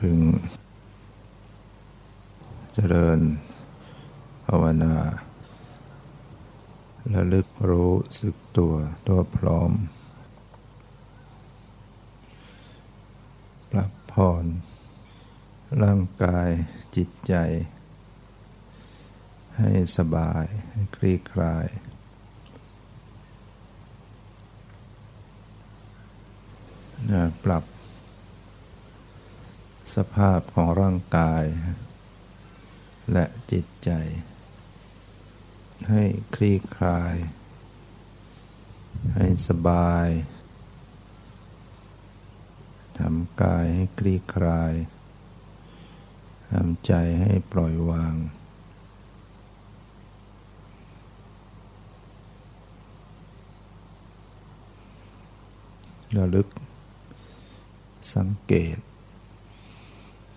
พึง เจริญ ภาวนาระลึกรู้สึกตัวตัวพร้อม ปรับผ่อน ร่างกายจิตใจ ให้สบายให้คลี่คลายนะปรับ สภาพของร่างกาย และจิตใจ ให้คลี่คลาย ให้สบายทำกายให้คลี่คลายทำใจให้ปล่อยวาง ระลึกสังเกต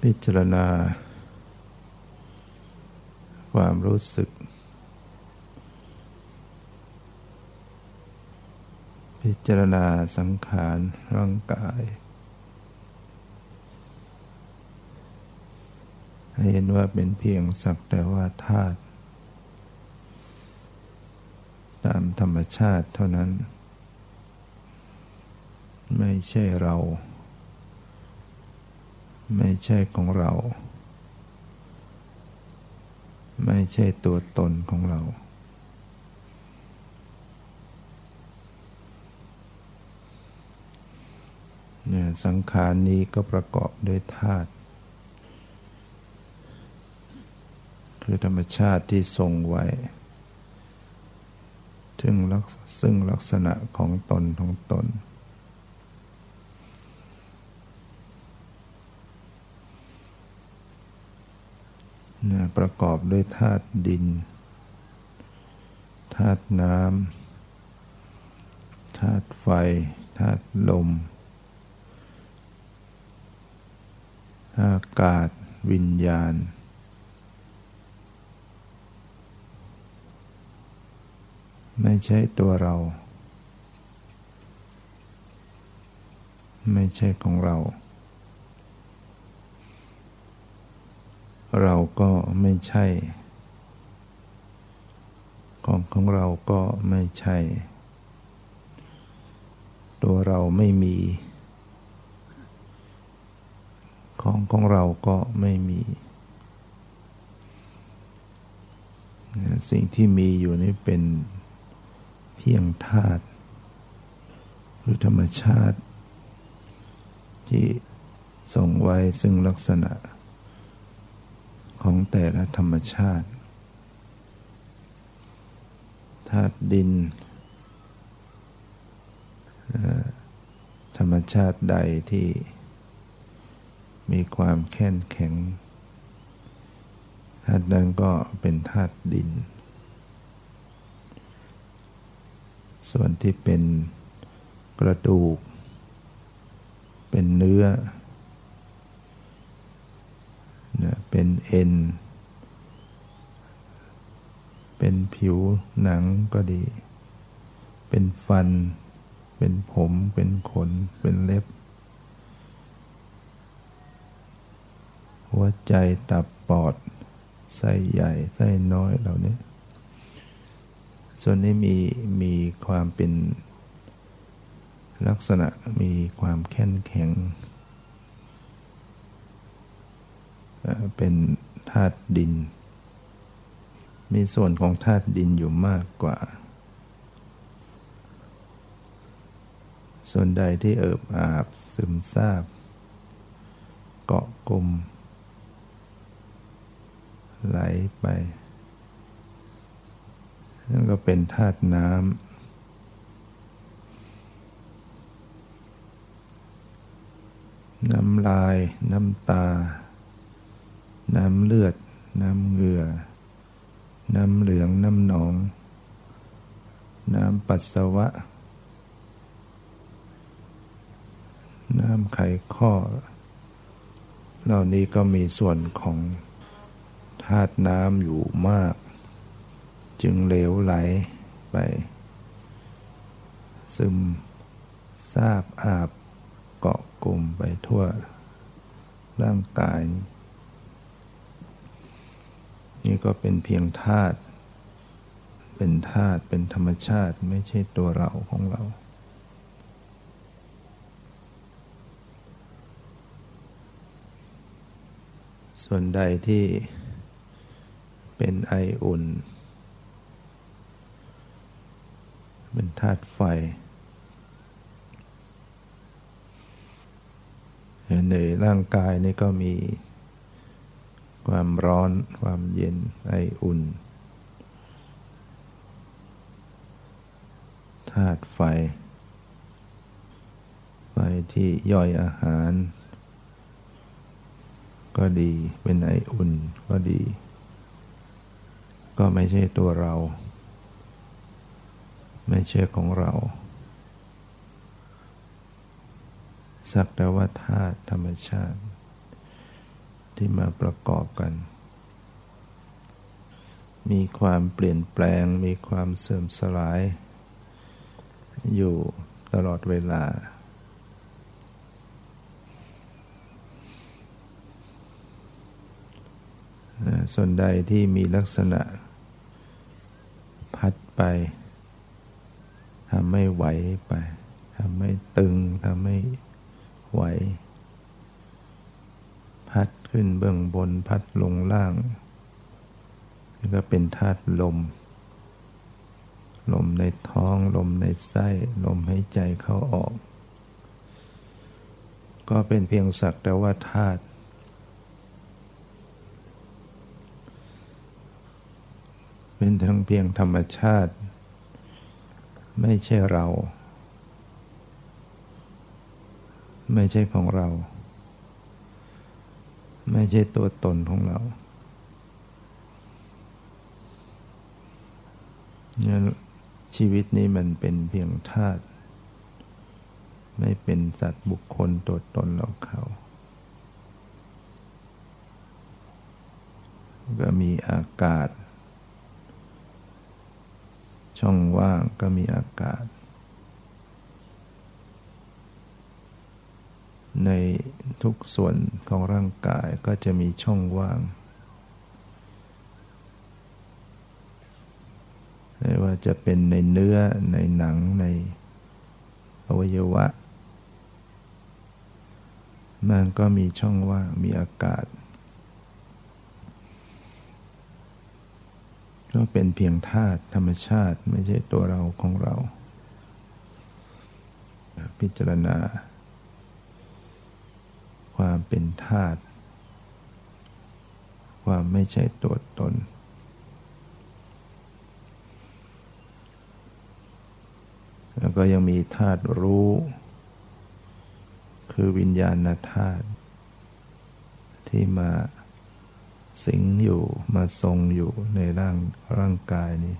พิจารณา ความรู้สึก พิจารณาสังขารร่างกาย ให้เห็นว่าเป็นเพียงสักแต่ว่าธาตุตามธรรมชาติเท่านั้น ไม่ใช่เรา ไม่ใช่ของเรา ไม่ใช่ตัวตนของเราเนี่ยสังขารนี้ก็ประกอบด้วยธาตุคือธรรมชาติที่ทรงไว้ถึงซึ่งลักษณะของตนของตนนะประกอบด้วยธาตุดินธาตุน้ำธาตุไฟธาตุลมอากาศวิญญาณไม่ใช่ตัวเรา ไม่ใช่ของเรา เราก็ไม่ใช่ ของของเราก็ไม่ใช่ ตัวเราไม่มี ของของเราก็ไม่มี สิ่งที่มีอยู่นี่เป็นเพียงธาตุหรือธรรมชาติ ที่ส่งไว้ซึ่งลักษณะ ของแต่ละธรรมชาติธาตุดิน ธรรมชาติใดที่มีความแข็งแข็งธาตุนั้นก็เป็นธาตุดิน ส่วนที่เป็นกระดูก เป็นเนื้อ เป็นเอ็น เป็นผิวหนังก็ดี เป็นฟัน เป็นผม เป็นขน เป็นเล็บ หัวใจตับปอด ไส้ใหญ่ ไส้น้อยเหล่านี้ ส่วนนี้มีมีความเป็นลักษณะมีความแข็งแข็ง เป็นธาตุดิน มีส่วนของธาตุดินอยู่มากกว่า ส่วนใดที่เอิบอาบซึมซาบ เกาะกลมไหลไปนั่นก็เป็นธาตุน้ำ น้ำลาย น้ำตา น้ำเลือด น้ำเหงื่อ น้ำเหลือง น้ำหนอง น้ำปัสสาวะ น้ำไขข้อ เหล่านี้ก็มีส่วนของธาตุน้ำอยู่มาก จึงเหลวไหลไป ซึมซาบอาบเกาะกลุ่มไปทั่วร่างกาย นี่ก็เป็นเพียงธาตุเป็นธาตุเป็นธรรมชาติไม่ใช่ตัวเราของเรา ส่วนใดที่เป็นไออุ่น เป็นธาตุไฟในร่างกายนี่ก็มี ความร้อน ความเย็น ไออุ่น ธาตุไฟ ไฟที่ย่อยอาหาร ก็ดี เป็นไออุ่นก็ดี ก็ไม่ใช่ตัวเรา ไม่ใช่ของเรา สักแต่ว่าธาตุธรรมชาติ ที่มาประกอบกัน มีความเปลี่ยนแปลง มีความเสื่อมสลาย อยู่ตลอดเวลา ส่วนใดที่มีลักษณะ พัดไปทำให้ไหวไปทำให้ตึงทำให้ไหว ขึ้นเบื้องบนพัดลงล่างนี่ก็เป็นธาตุลม ลมในท้อง ลมในไส้ ลมหายใจเข้าออก ก็เป็นเพียงสักแต่ว่าธาตุเป็นทั้งเพียงธรรมชาติ ไม่ใช่เรา ไม่ใช่ของเรา ไม่ใช่ตัวตนของเรางั้นชีวิตนี้มันเป็นเพียงธาตุไม่เป็นสัตว์บุคคลตัวตนเราเขา ก็มีอากาศ ช่องว่างก็มีอากาศ ในทุกส่วนของร่างกายก็จะมีช่องว่าง ไม่ว่าจะเป็นในเนื้อในหนังในอวัยวะ มันก็มีช่องว่าง มีอากาศ ก็เป็นเพียงธาตุธรรมชาติไม่ใช่ตัวเราของเรา พิจารณา ความเป็นธาตุความไม่ใช่ตัวตน แล้วก็ยังมีธาตุรู้ คือวิญญาณธาตุที่มาสิงอยู่มาทรงอยู่ในร่างร่างกายนี้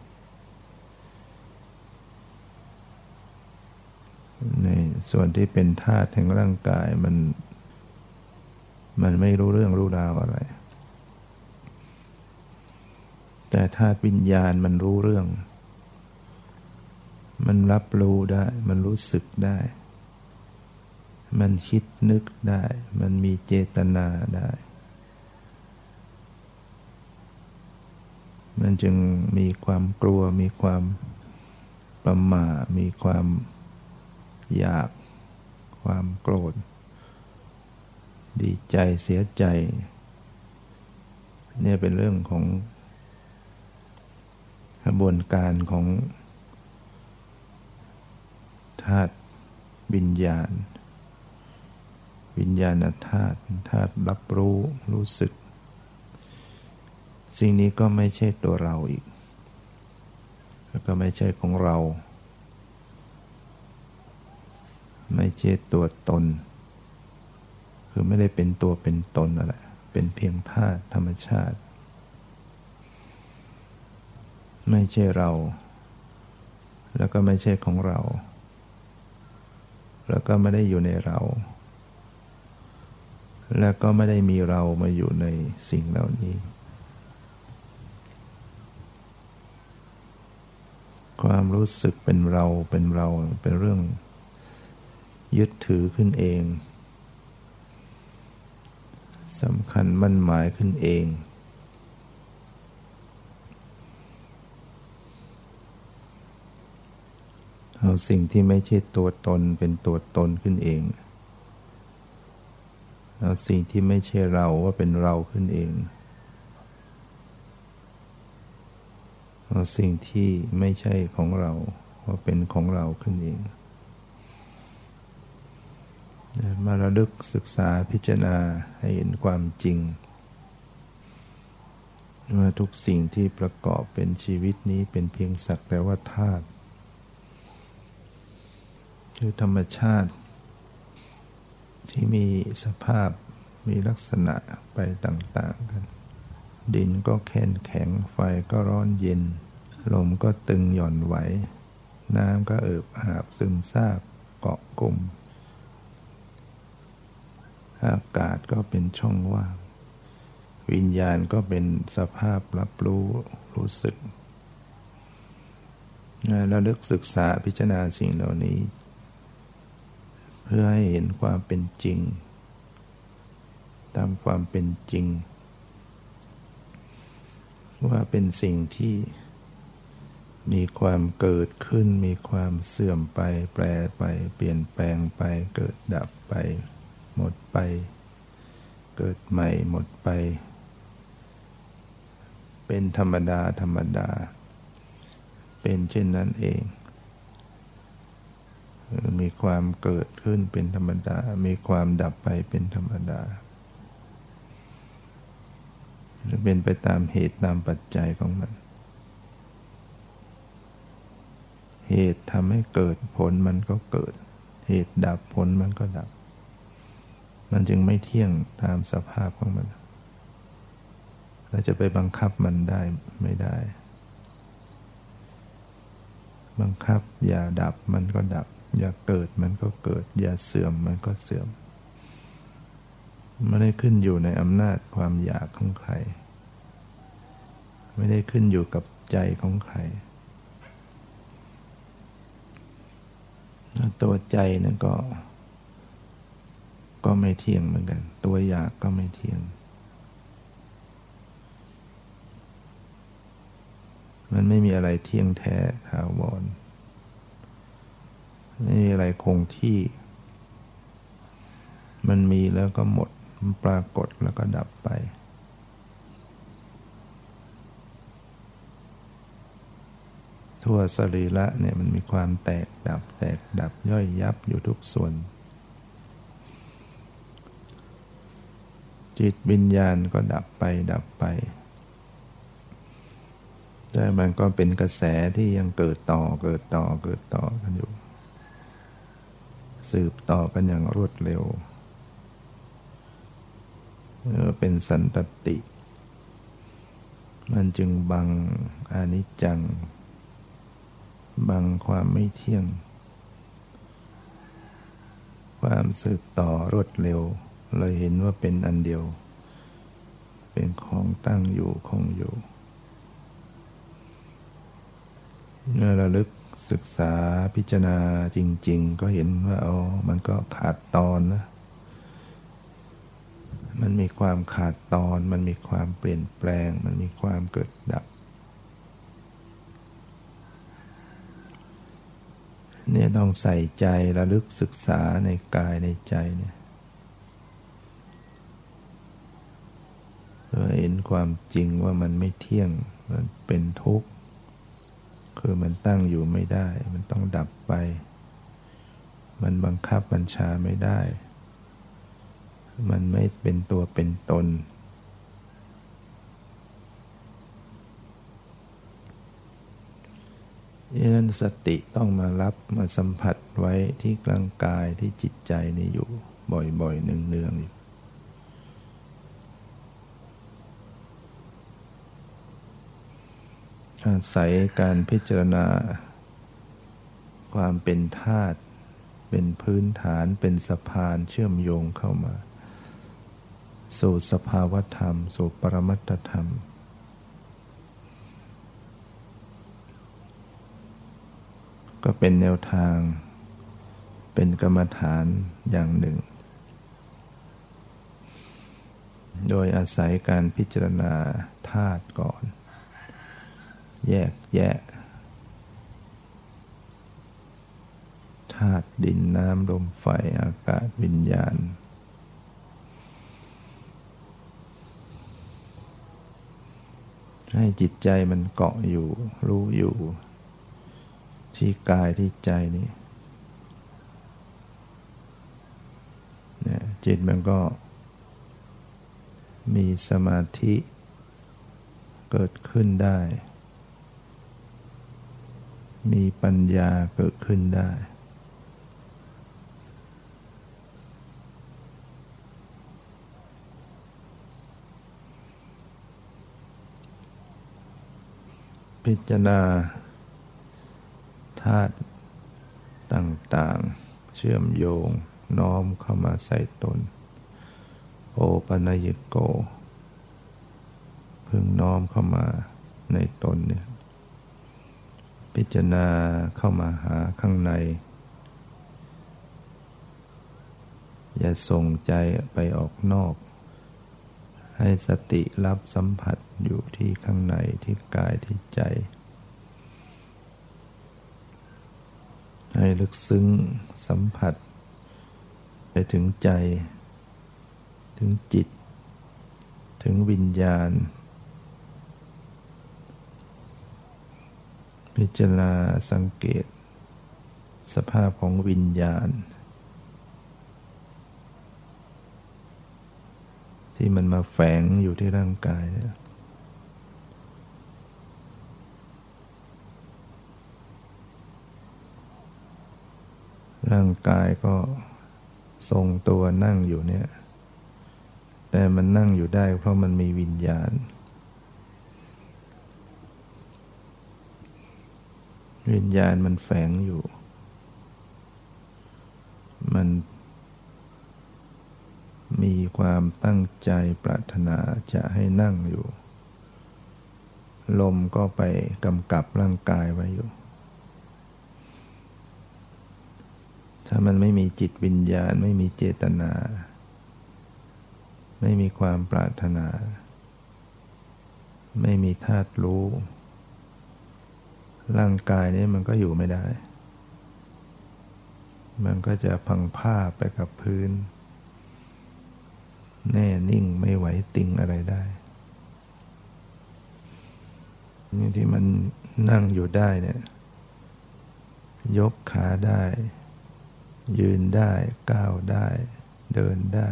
ในส่วนที่เป็นธาตุแห่งร่างกายมัน มันไม่รู้เรื่องรู้ราวอะไร แต่ธาตุวิญญาณมันรู้เรื่อง มันรับรู้ได้ มันรู้สึกได้ มันคิดนึกได้ มันมีเจตนาได้ มันจึงมีความกลัว มีความประมามีความอยาก ความโกรธ ดีใจเสียใจ เนี่ยเป็นเรื่องของกระบวนการของธาตุวิญญาณ วิญญาณธาตุธาตุรับรู้รู้สึก สิ่งนี้ก็ไม่ใช่ตัวเราอีก แล้วก็ไม่ใช่ของเรา ไม่ใช่ตัวตน คือไม่ได้เป็นตัวเป็นตนอะไร เป็นเพียงธาตุธรรมชาติ ไม่ใช่เรา แล้วก็ไม่ใช่ของเรา แล้วก็ไม่ได้อยู่ในเรา แล้วก็ไม่ได้มีเรามาอยู่ในสิ่งเหล่านี้ ความรู้สึกเป็นเราเป็นเราเป็นเรื่องยึดถือขึ้นเอง สำคัญมั่นหมายขึ้นเอง เอาสิ่งที่ไม่ใช่ตัวตนเป็นตัวตนขึ้นเอง เอาสิ่งที่ไม่ใช่เราว่าเป็นเราขึ้นเอง เอาสิ่งที่ไม่ใช่ของเราว่าเป็นของเราขึ้นเอง มาระลึกศึกษาพิจารณาให้เห็นความจริงว่าทุกสิ่งที่ประกอบเป็นชีวิตนี้เป็นเพียงสักแต่ว่าธาตุคือธรรมชาติ ที่มีสภาพมีลักษณะไปต่างๆกัน ดินก็แข็งแข็งไฟก็ร้อนเย็น ลมก็ตึงหย่อนไหว น้ำก็เอิบอาบซึมซาบเกาะกลุ่ม อากาศก็เป็นช่องว่าง วิญญาณก็เป็นสภาพรับรู้รู้สึกเราลือกศึกษาพิจารณาสิ่งเหล่านี้ เพื่อให้เห็นความเป็นจริง ตามความเป็นจริง ว่าเป็นสิ่งที่มีความเกิดขึ้น มีความเสื่อมไป แปรไป เปลี่ยนแปลงไป เกิดดับไป หมดไป เกิดใหม่หมดไป เป็นธรรมดาธรรมดา เป็นเช่นนั้นเอง มีความเกิดขึ้นเป็นธรรมดา มีความดับไปเป็นธรรมดา เป็นไปตามเหตุตามปัจจัยของมัน เหตุทำให้เกิดผลมันก็เกิด เหตุดับผลมันก็ดับ มันจึงไม่เที่ยงตามสภาพของมัน เราจะไปบังคับมันได้ไม่ได้ บังคับอย่าดับมันก็ดับ อย่าเกิดมันก็เกิด อย่าเสื่อมมันก็เสื่อมไม่ได้ขึ้นอยู่ในอำนาจความอยากของใคร ไม่ได้ขึ้นอยู่กับใจของใคร ตัวใจนั่นก็ ก็ไม่เที่ยงเหมือนกัน ตัวอยากก็ไม่เที่ยงมันไม่มีอะไรเที่ยงแท้ถาวร ไม่มีอะไรคงที่ มันมีแล้วก็หมด มันปรากฏแล้วก็ดับไป ทั่วสรีระเนี่ยมันมีความแตกดับ แตกดับย่อยยับอยู่ทุกส่วน จิตวิญญาณก็ดับไปดับไปแต่มันก็เป็นกระแสที่ยังเกิดต่อเกิดต่อเกิดต่อกันอยู่ สืบต่อกันอย่างรวดเร็ว เป็นสันตติ มันจึงบังอนิจจัง บังความไม่เที่ยง ความสืบต่อรวดเร็ว เราเห็นว่าเป็นอันเดียว เป็นของตั้งอยู่คงอยู่เมื่อระลึกศึกษาพิจารณาจริง ๆ ก็เห็นว่าอ๋อมันก็ขาดตอนนะ มันมีความขาดตอน มันมีความเปลี่ยนแปลง มันมีความเกิดดับ เนี่ยต้องใส่ใจระลึกศึกษาในกายในใจเนี่ย เห็นความจริงว่ามันไม่เที่ยง มันเป็นทุกข์ คือมันตั้งอยู่ไม่ได้ มันต้องดับไป มันบังคับบัญชาไม่ได้ มันไม่เป็นตัวเป็นตน ดังนั้นสติต้องมารับมาสัมผัสไว้ที่กลางกายที่จิตใจนี่อยู่บ่อยๆเนืองๆอยู่ อาศัยการพิจารณา ความเป็นธาตุเป็นพื้นฐานเป็นสะพานเชื่อมโยงเข้ามา สู่สภาวธรรม สู่ปรมัตธรรม ก็เป็นแนวทาง เป็นกรรมฐานอย่างหนึ่ง โดยอาศัยการพิจารณาธาตุก่อน แยกแยะธาตุดินน้ำลมไฟอากาศวิญญาณ ให้จิตใจมันเกาะอยู่ รู้อยู่ ที่กายที่ใจนี่จิตมันก็ มีสมาธิเกิดขึ้นได้ มีปัญญาเกิดขึ้นได้ พิจารณาธาตุต่างๆ เชื่อมโยงน้อมเข้ามาใส่ตน โอปัญญโก พึงน้อมเข้ามาในตนเนี่ย พิจารณาเข้ามาหาข้างใน อย่าส่งใจไปออกนอก ให้สติรับสัมผัสอยู่ที่ข้างในที่กายที่ใจ ให้ลึกซึ้งสัมผัส ไปถึงใจ ถึงจิต ถึงวิญญาณ พิจารณาสังเกต สภาพของวิญญาณ ที่มันมาแฝงอยู่ที่ร่างกายเนี่ยร่างกายก็ทรงตัวนั่งอยู่เนี่ย แต่มันนั่งอยู่ได้เพราะมันมีวิญญาณ วิญญาณมันแฝงอยู่ มันมีความตั้งใจปรารถนาจะให้นั่งอยู่ ลมก็ไปกำกับร่างกายไว้อยู่ ถ้ามันไม่มีจิตวิญญาณไม่มีเจตนา ไม่มีความปรารถนา ไม่มีธาตุรู้ ร่างกายนี้มันก็อยู่ไม่ได้ มันก็จะพังผ้าไปกับพื้น แน่นิ่งไม่ไหวติงอะไรได้นี่ที่มันนั่งอยู่ได้เนี่ย ยกขาได้ ยืนได้ ก้าวได้ เดินได้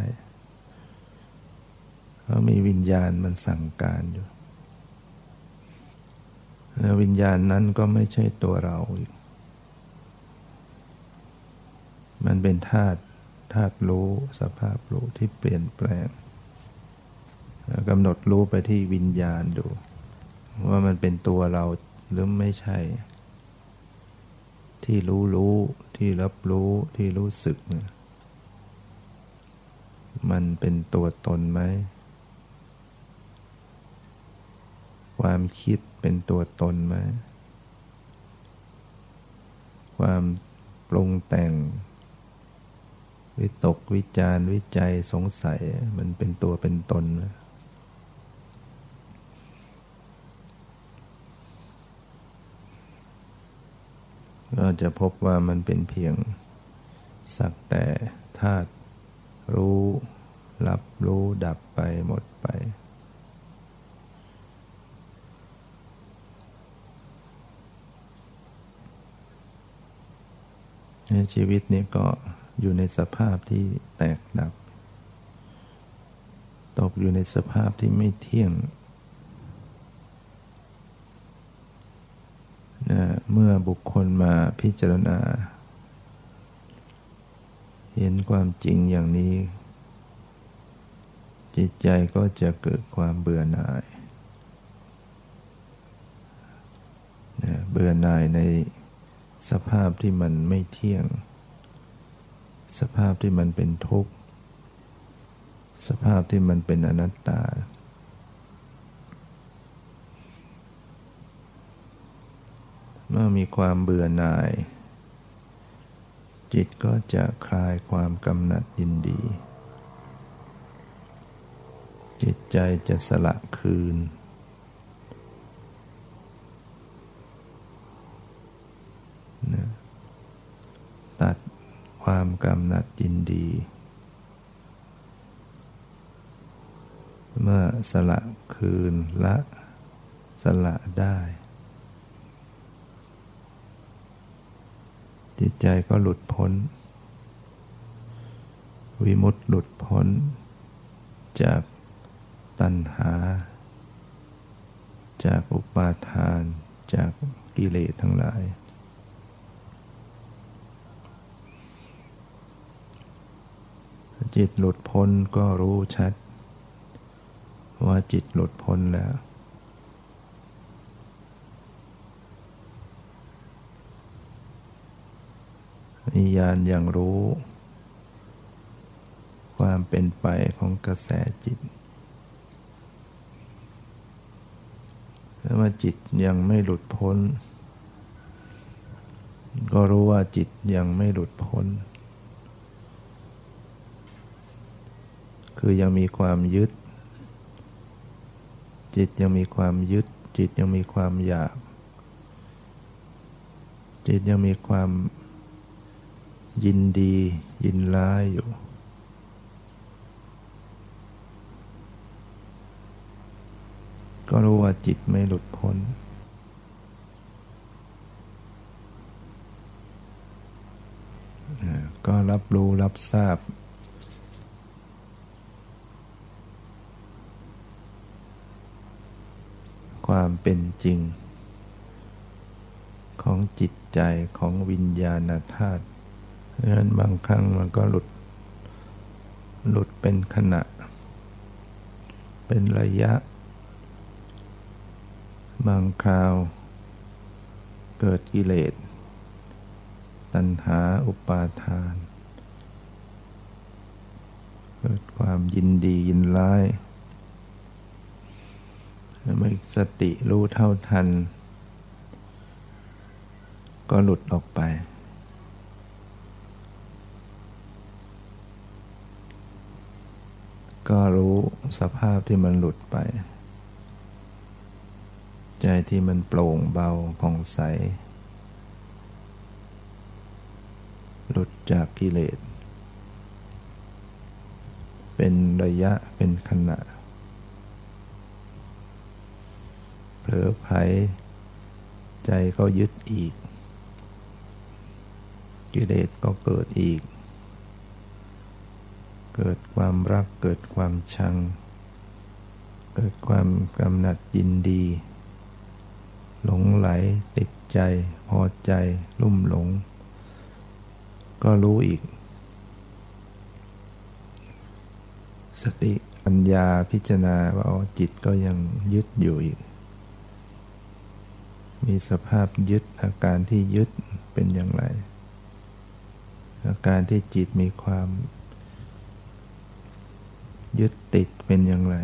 เพราะมีวิญญาณมันสั่งการอยู่ ววิญญาณนั้นก็ไม่ใช่ตัวเรา มันเป็นธาตุธาตุรู้สภาพรู้ที่เปลี่ยนแปลงกำหนดรู้ไปที่วิญญาณดู ว่ามันเป็นตัวเราหรือไม่ใช่ ที่รู้รู้ที่รับรู้ที่รู้สึกมันเป็นตัวตนไหม ความคิด เป็นตัวตนไหมความปรุงแต่ง วิตกวิจารวิจัยสงสัยมันเป็นตัวเป็นตนไหมเราจะพบว่ามันเป็นเพียง สักแต่ธาตุรู้ รับรู้ดับไปหมดไป ชีวิตนี้ก็อยู่ในสภาพที่แตกดับ ตกอยู่ในสภาพที่ไม่เที่ยงนะเมื่อบุคคลมาพิจารณา เห็นความจริงอย่างนี้ จิตใจก็จะเกิดความเบื่อหน่ายนะเบื่อหน่ายใน สภาพที่มันไม่เที่ยง สภาพที่มันเป็นทุกข์ สภาพที่มันเป็นอนัตตา เมื่อมีความเบื่อหน่าย จิตก็จะคลายความกำหนัดยินดี จิตใจจะสละคืน นะตัดความกำหนัดยินดี เมื่อสละคืนละสละได้ จิตใจก็หลุดพ้น วิมุตติหลุดพ้น จากตัณหา จากอุปาทาน จากกิเลสทั้งหลาย จิตหลุดพ้นก็รู้ชัด ว่าจิตหลุดพ้นแล้ว มีญาณอย่างรู้ ความเป็นไปของกระแสจิตถ้าว่าจิตยังไม่หลุดพ้น ก็รู้ว่าจิตยังไม่หลุดพ้น คือยังมีความยึด จิตยังมีความยึด จิตยังมีความอยาก จิตยังมีความยินดี ยินร้ายอยู่ ก็รู้ว่าจิตไม่หลุดพ้นก็รับรู้รับทราบ ความเป็นจริง ของจิตใจของวิญญาณธาตุดังนั้นบางครั้งมันก็หลุด หลุดเป็นขณะ เป็นระยะ บางคราว เกิดกิเลส ตัณหาอุปาทาน เกิดความยินดียินร้าย มื่อสติรู้เท่าทัน ก็หลุดออกไป ก็รู้สภาพที่มันหลุดไป ใจที่มันโปร่งเบาผ่องใส หลุดจากกิเลส เป็นระยะเป็นขณะ เผลอไผใจก็ยึดอีก กิเลสก็เกิดอีก เกิดความรักเกิดความชัง เกิดความกำหนัดยินดี หลงไหลติดใจ พอใจ ลุ่มหลง ก็รู้อีก สติปัญญาพิจารณาว่าจิตก็ยังยึดอยู่อีก มีสภาพยึดอาการที่ยึดเป็นอย่างไร อาการที่จิตมีความยึดติดเป็นอย่างไร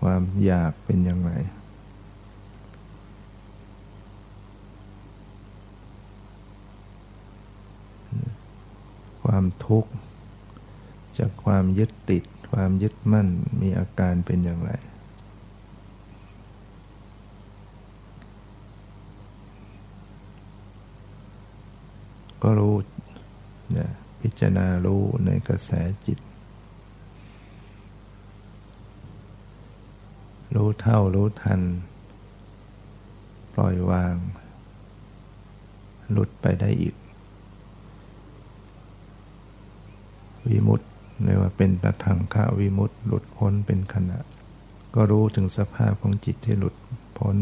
ความอยากเป็นอย่างไร ความทุกข์จากความยึดติด ความยึดมั่นมีอาการเป็นอย่างไร ก็รู้เนี่ยพิจารณารู้ในกระแสจิต รู้เท่ารู้ทัน ปล่อยวาง หลุดไปได้อีก วิมุตต์เรียกว่าเป็นตถังคาวิมุตต์หลุดพ้นเป็นขณะ ก็รู้ถึงสภาพของจิตที่หลุดพ้น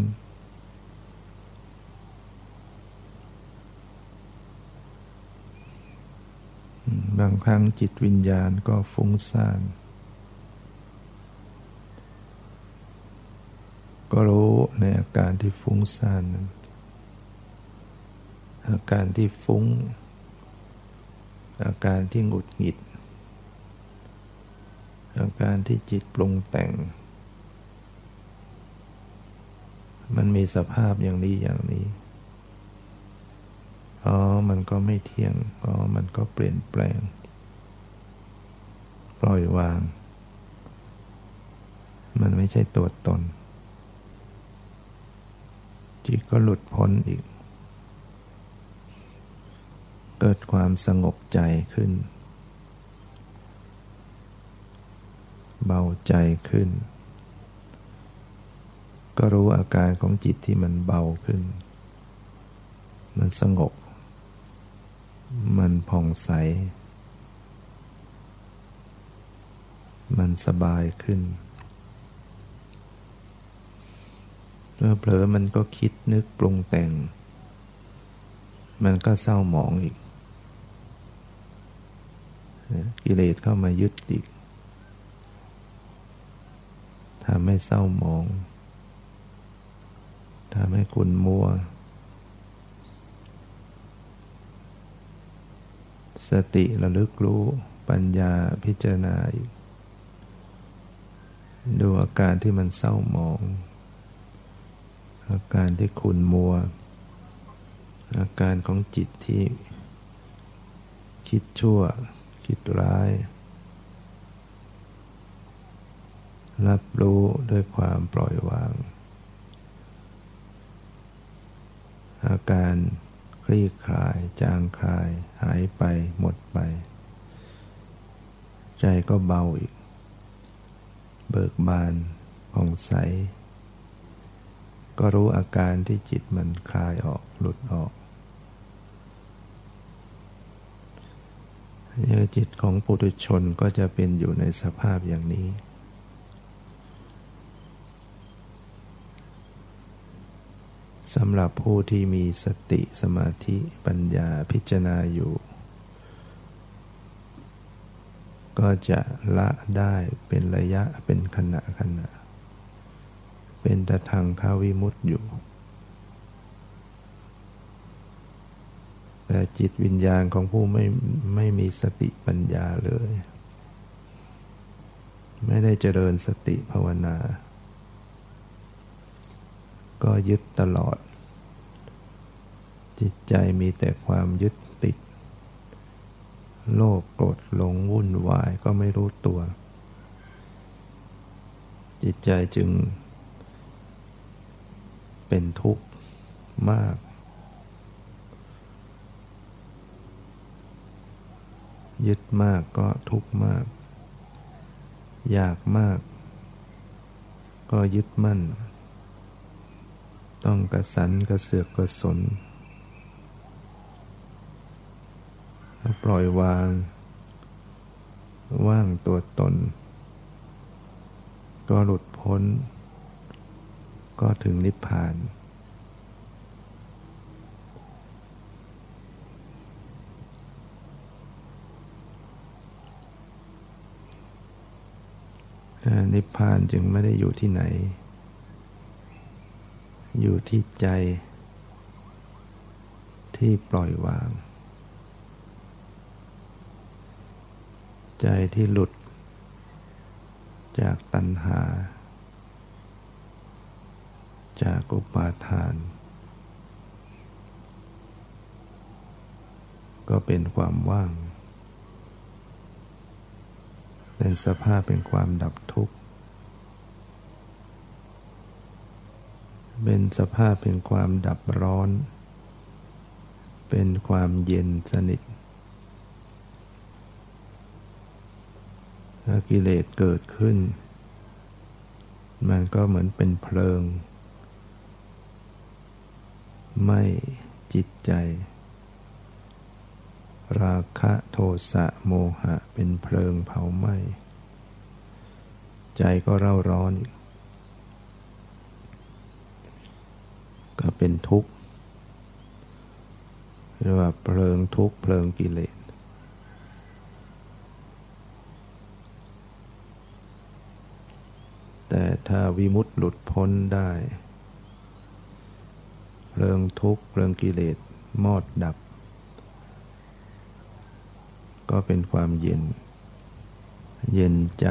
บางครั้งจิตวิญญาณก็ฟุ้งซ่าน ก็รู้ในอาการที่ฟุ้งซ่านนั้น อาการที่ฟุ้ง อาการที่หงุดหงิด อาการที่จิตปรุงแต่ง มันมีสภาพอย่างนี้อย่างนี้ อ๋อ มันก็ไม่เที่ยง อ๋อ มันก็เปลี่ยนแปลง ปล่อยวาง มันไม่ใช่ตัวตน จิตก็หลุดพ้นอีก เกิดความสงบใจขึ้น เบาใจขึ้น ก็รู้อาการของจิตที่มันเบาขึ้น มันสงบ มันผ่องใส มันสบายขึ้นเมื่อเผลอมันก็คิดนึกปรุงแต่ง มันก็เศร้าหมองอีก กิเลสเข้ามายึดอีกทำให้เศร้าหมองทำให้คุณมัว สติระลึกรู้ปัญญาพิจารณาอีกดูอาการที่มันเศร้าหมอง อาการที่ขุนมัว อาการของจิตที่ คิดชั่ว คิดร้าย รับรู้ด้วยความปล่อยวาง อาการ ลี่คลาย จางคลาย หายไปหมดไป ใจก็เบาอีก เบิกบานผ่องใส ก็รู้อาการที่จิตมันคลายออกหลุดออกเนื้อจิตของปุถุชนก็จะเป็นอยู่ในสภาพอย่างนี้ สำหรับผู้ที่มีสติสมาธิปัญญาพิจารณาอยู่ ก็จะละได้เป็นระยะเป็นขณะขณะ เป็นตะทางคาวิมุตอยู่ แต่จิตวิญญาณของผู้ไม่ไม่มีสติปัญญาเลย ไม่ได้เจริญสติภาวนา ก็ยึดตลอด จิตใจมีแต่ความยึดติด โลภโกรธหลงวุ่นวายก็ไม่รู้ตัว จิตใจจึง เป็นทุกข์มาก ยึดมากก็ทุกข์มาก อยากมาก ก็ยึดมั่น ต้องกระสันกระเสือกกระสน ปล่อยวาง ว่างตัวตน ก็หลุดพ้น ก็ถึงนิพพาน นิพพานจึงไม่ได้อยู่ที่ไหน อยู่ที่ใจ ที่ปล่อยวาง ใจที่หลุด จากตัณหา จากอุปาทาน ก็เป็นความว่าง เป็นสภาพเป็นความดับทุกข์ เป็นสภาพเป็นความดับร้อน เป็นความเย็นสนิทถ้ากิเลสเกิดขึ้น มันก็เหมือนเป็นเพลิง ไม่จิตใจ ราคะโทสะโมหะเป็นเพลิงเผาไหม้ ใจก็เร่าร้อน ก็เป็นทุกข์เรียกว่าเพลิงทุกข์เพลิงกิเลสแต่ถ้าวิมุตต์หลุดพ้นได้ เพลิงทุกข์เพลิงกิเลสมอดดับ ก็เป็นความเย็น เย็นใจ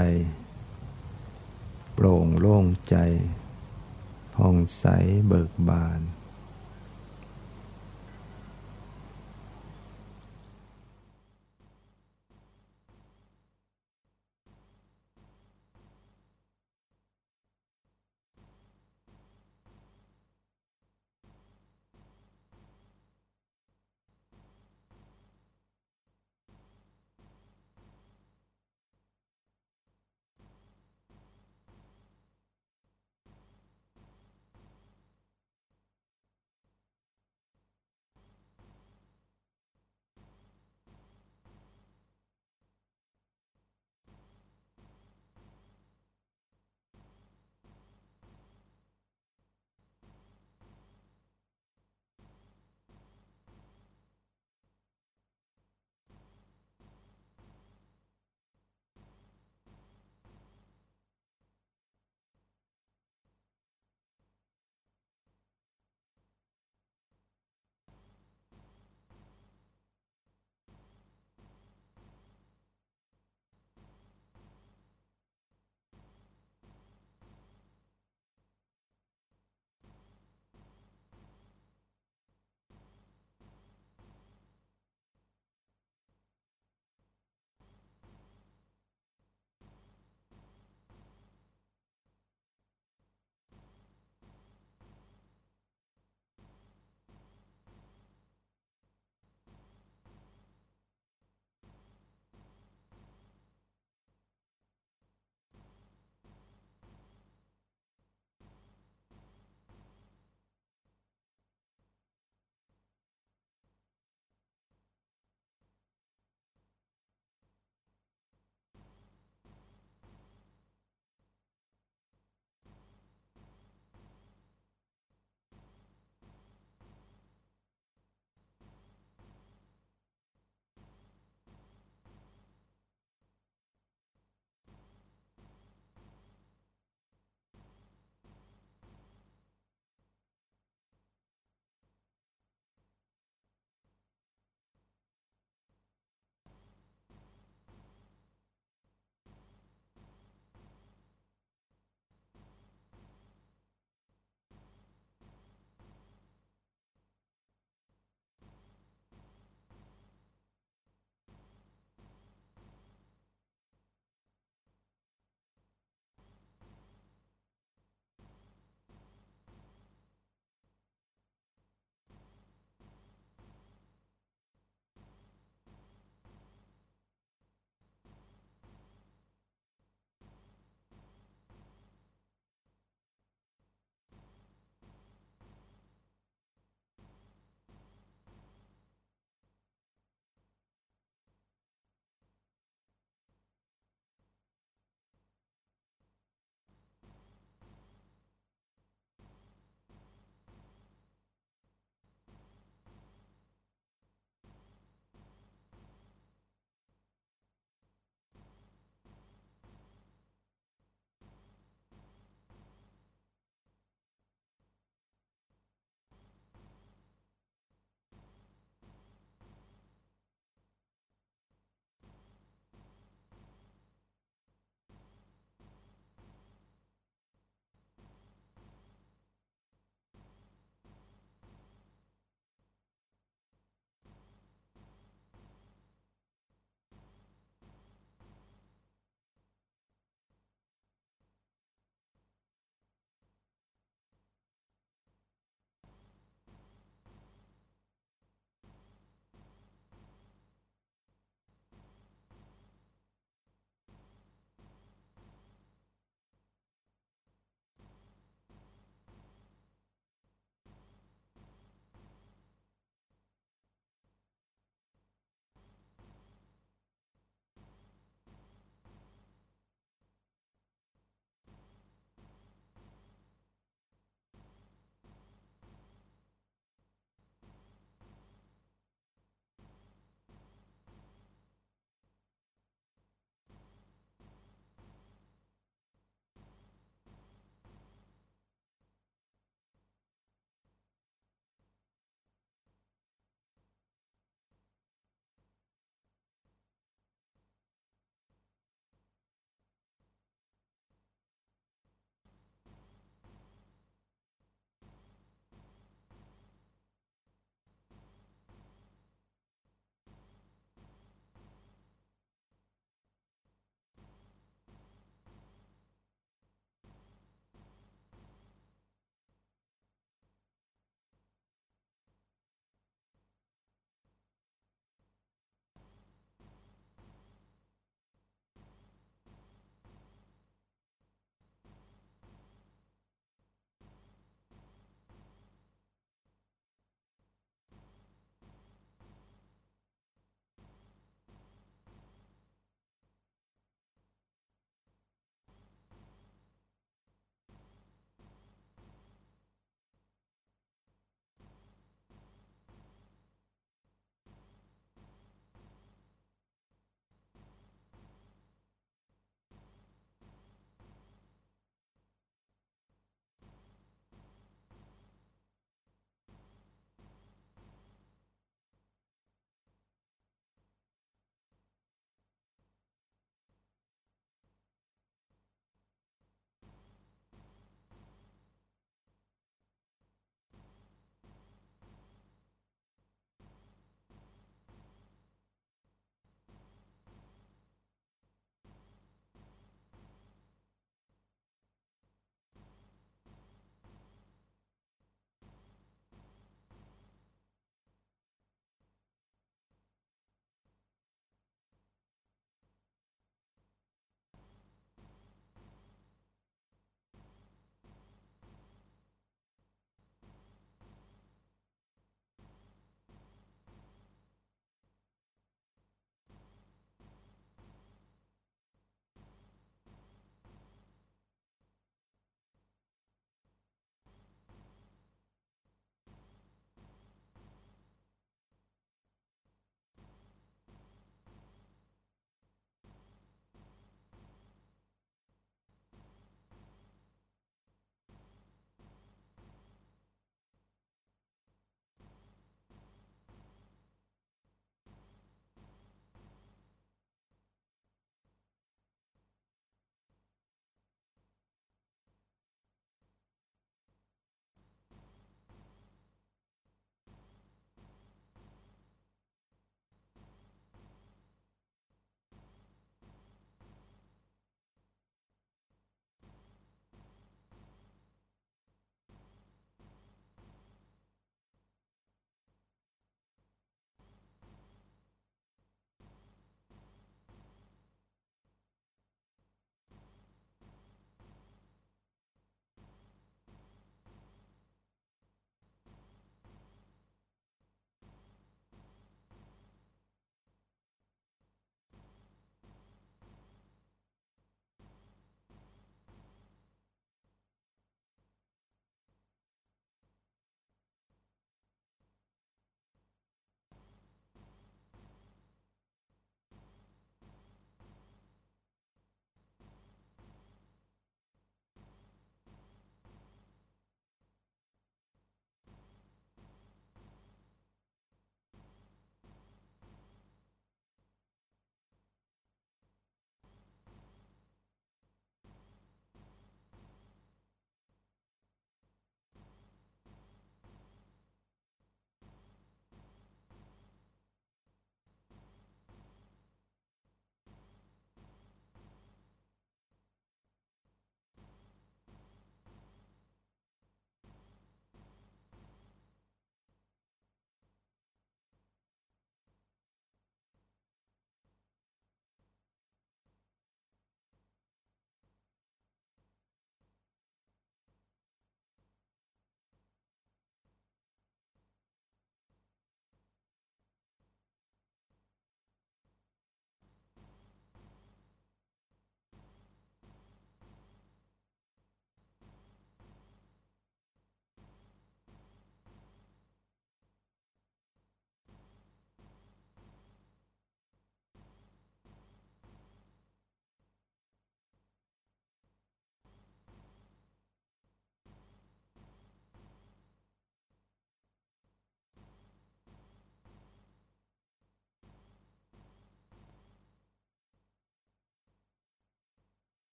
โปร่งโล่งใจ ผ่องใสเบิกบาน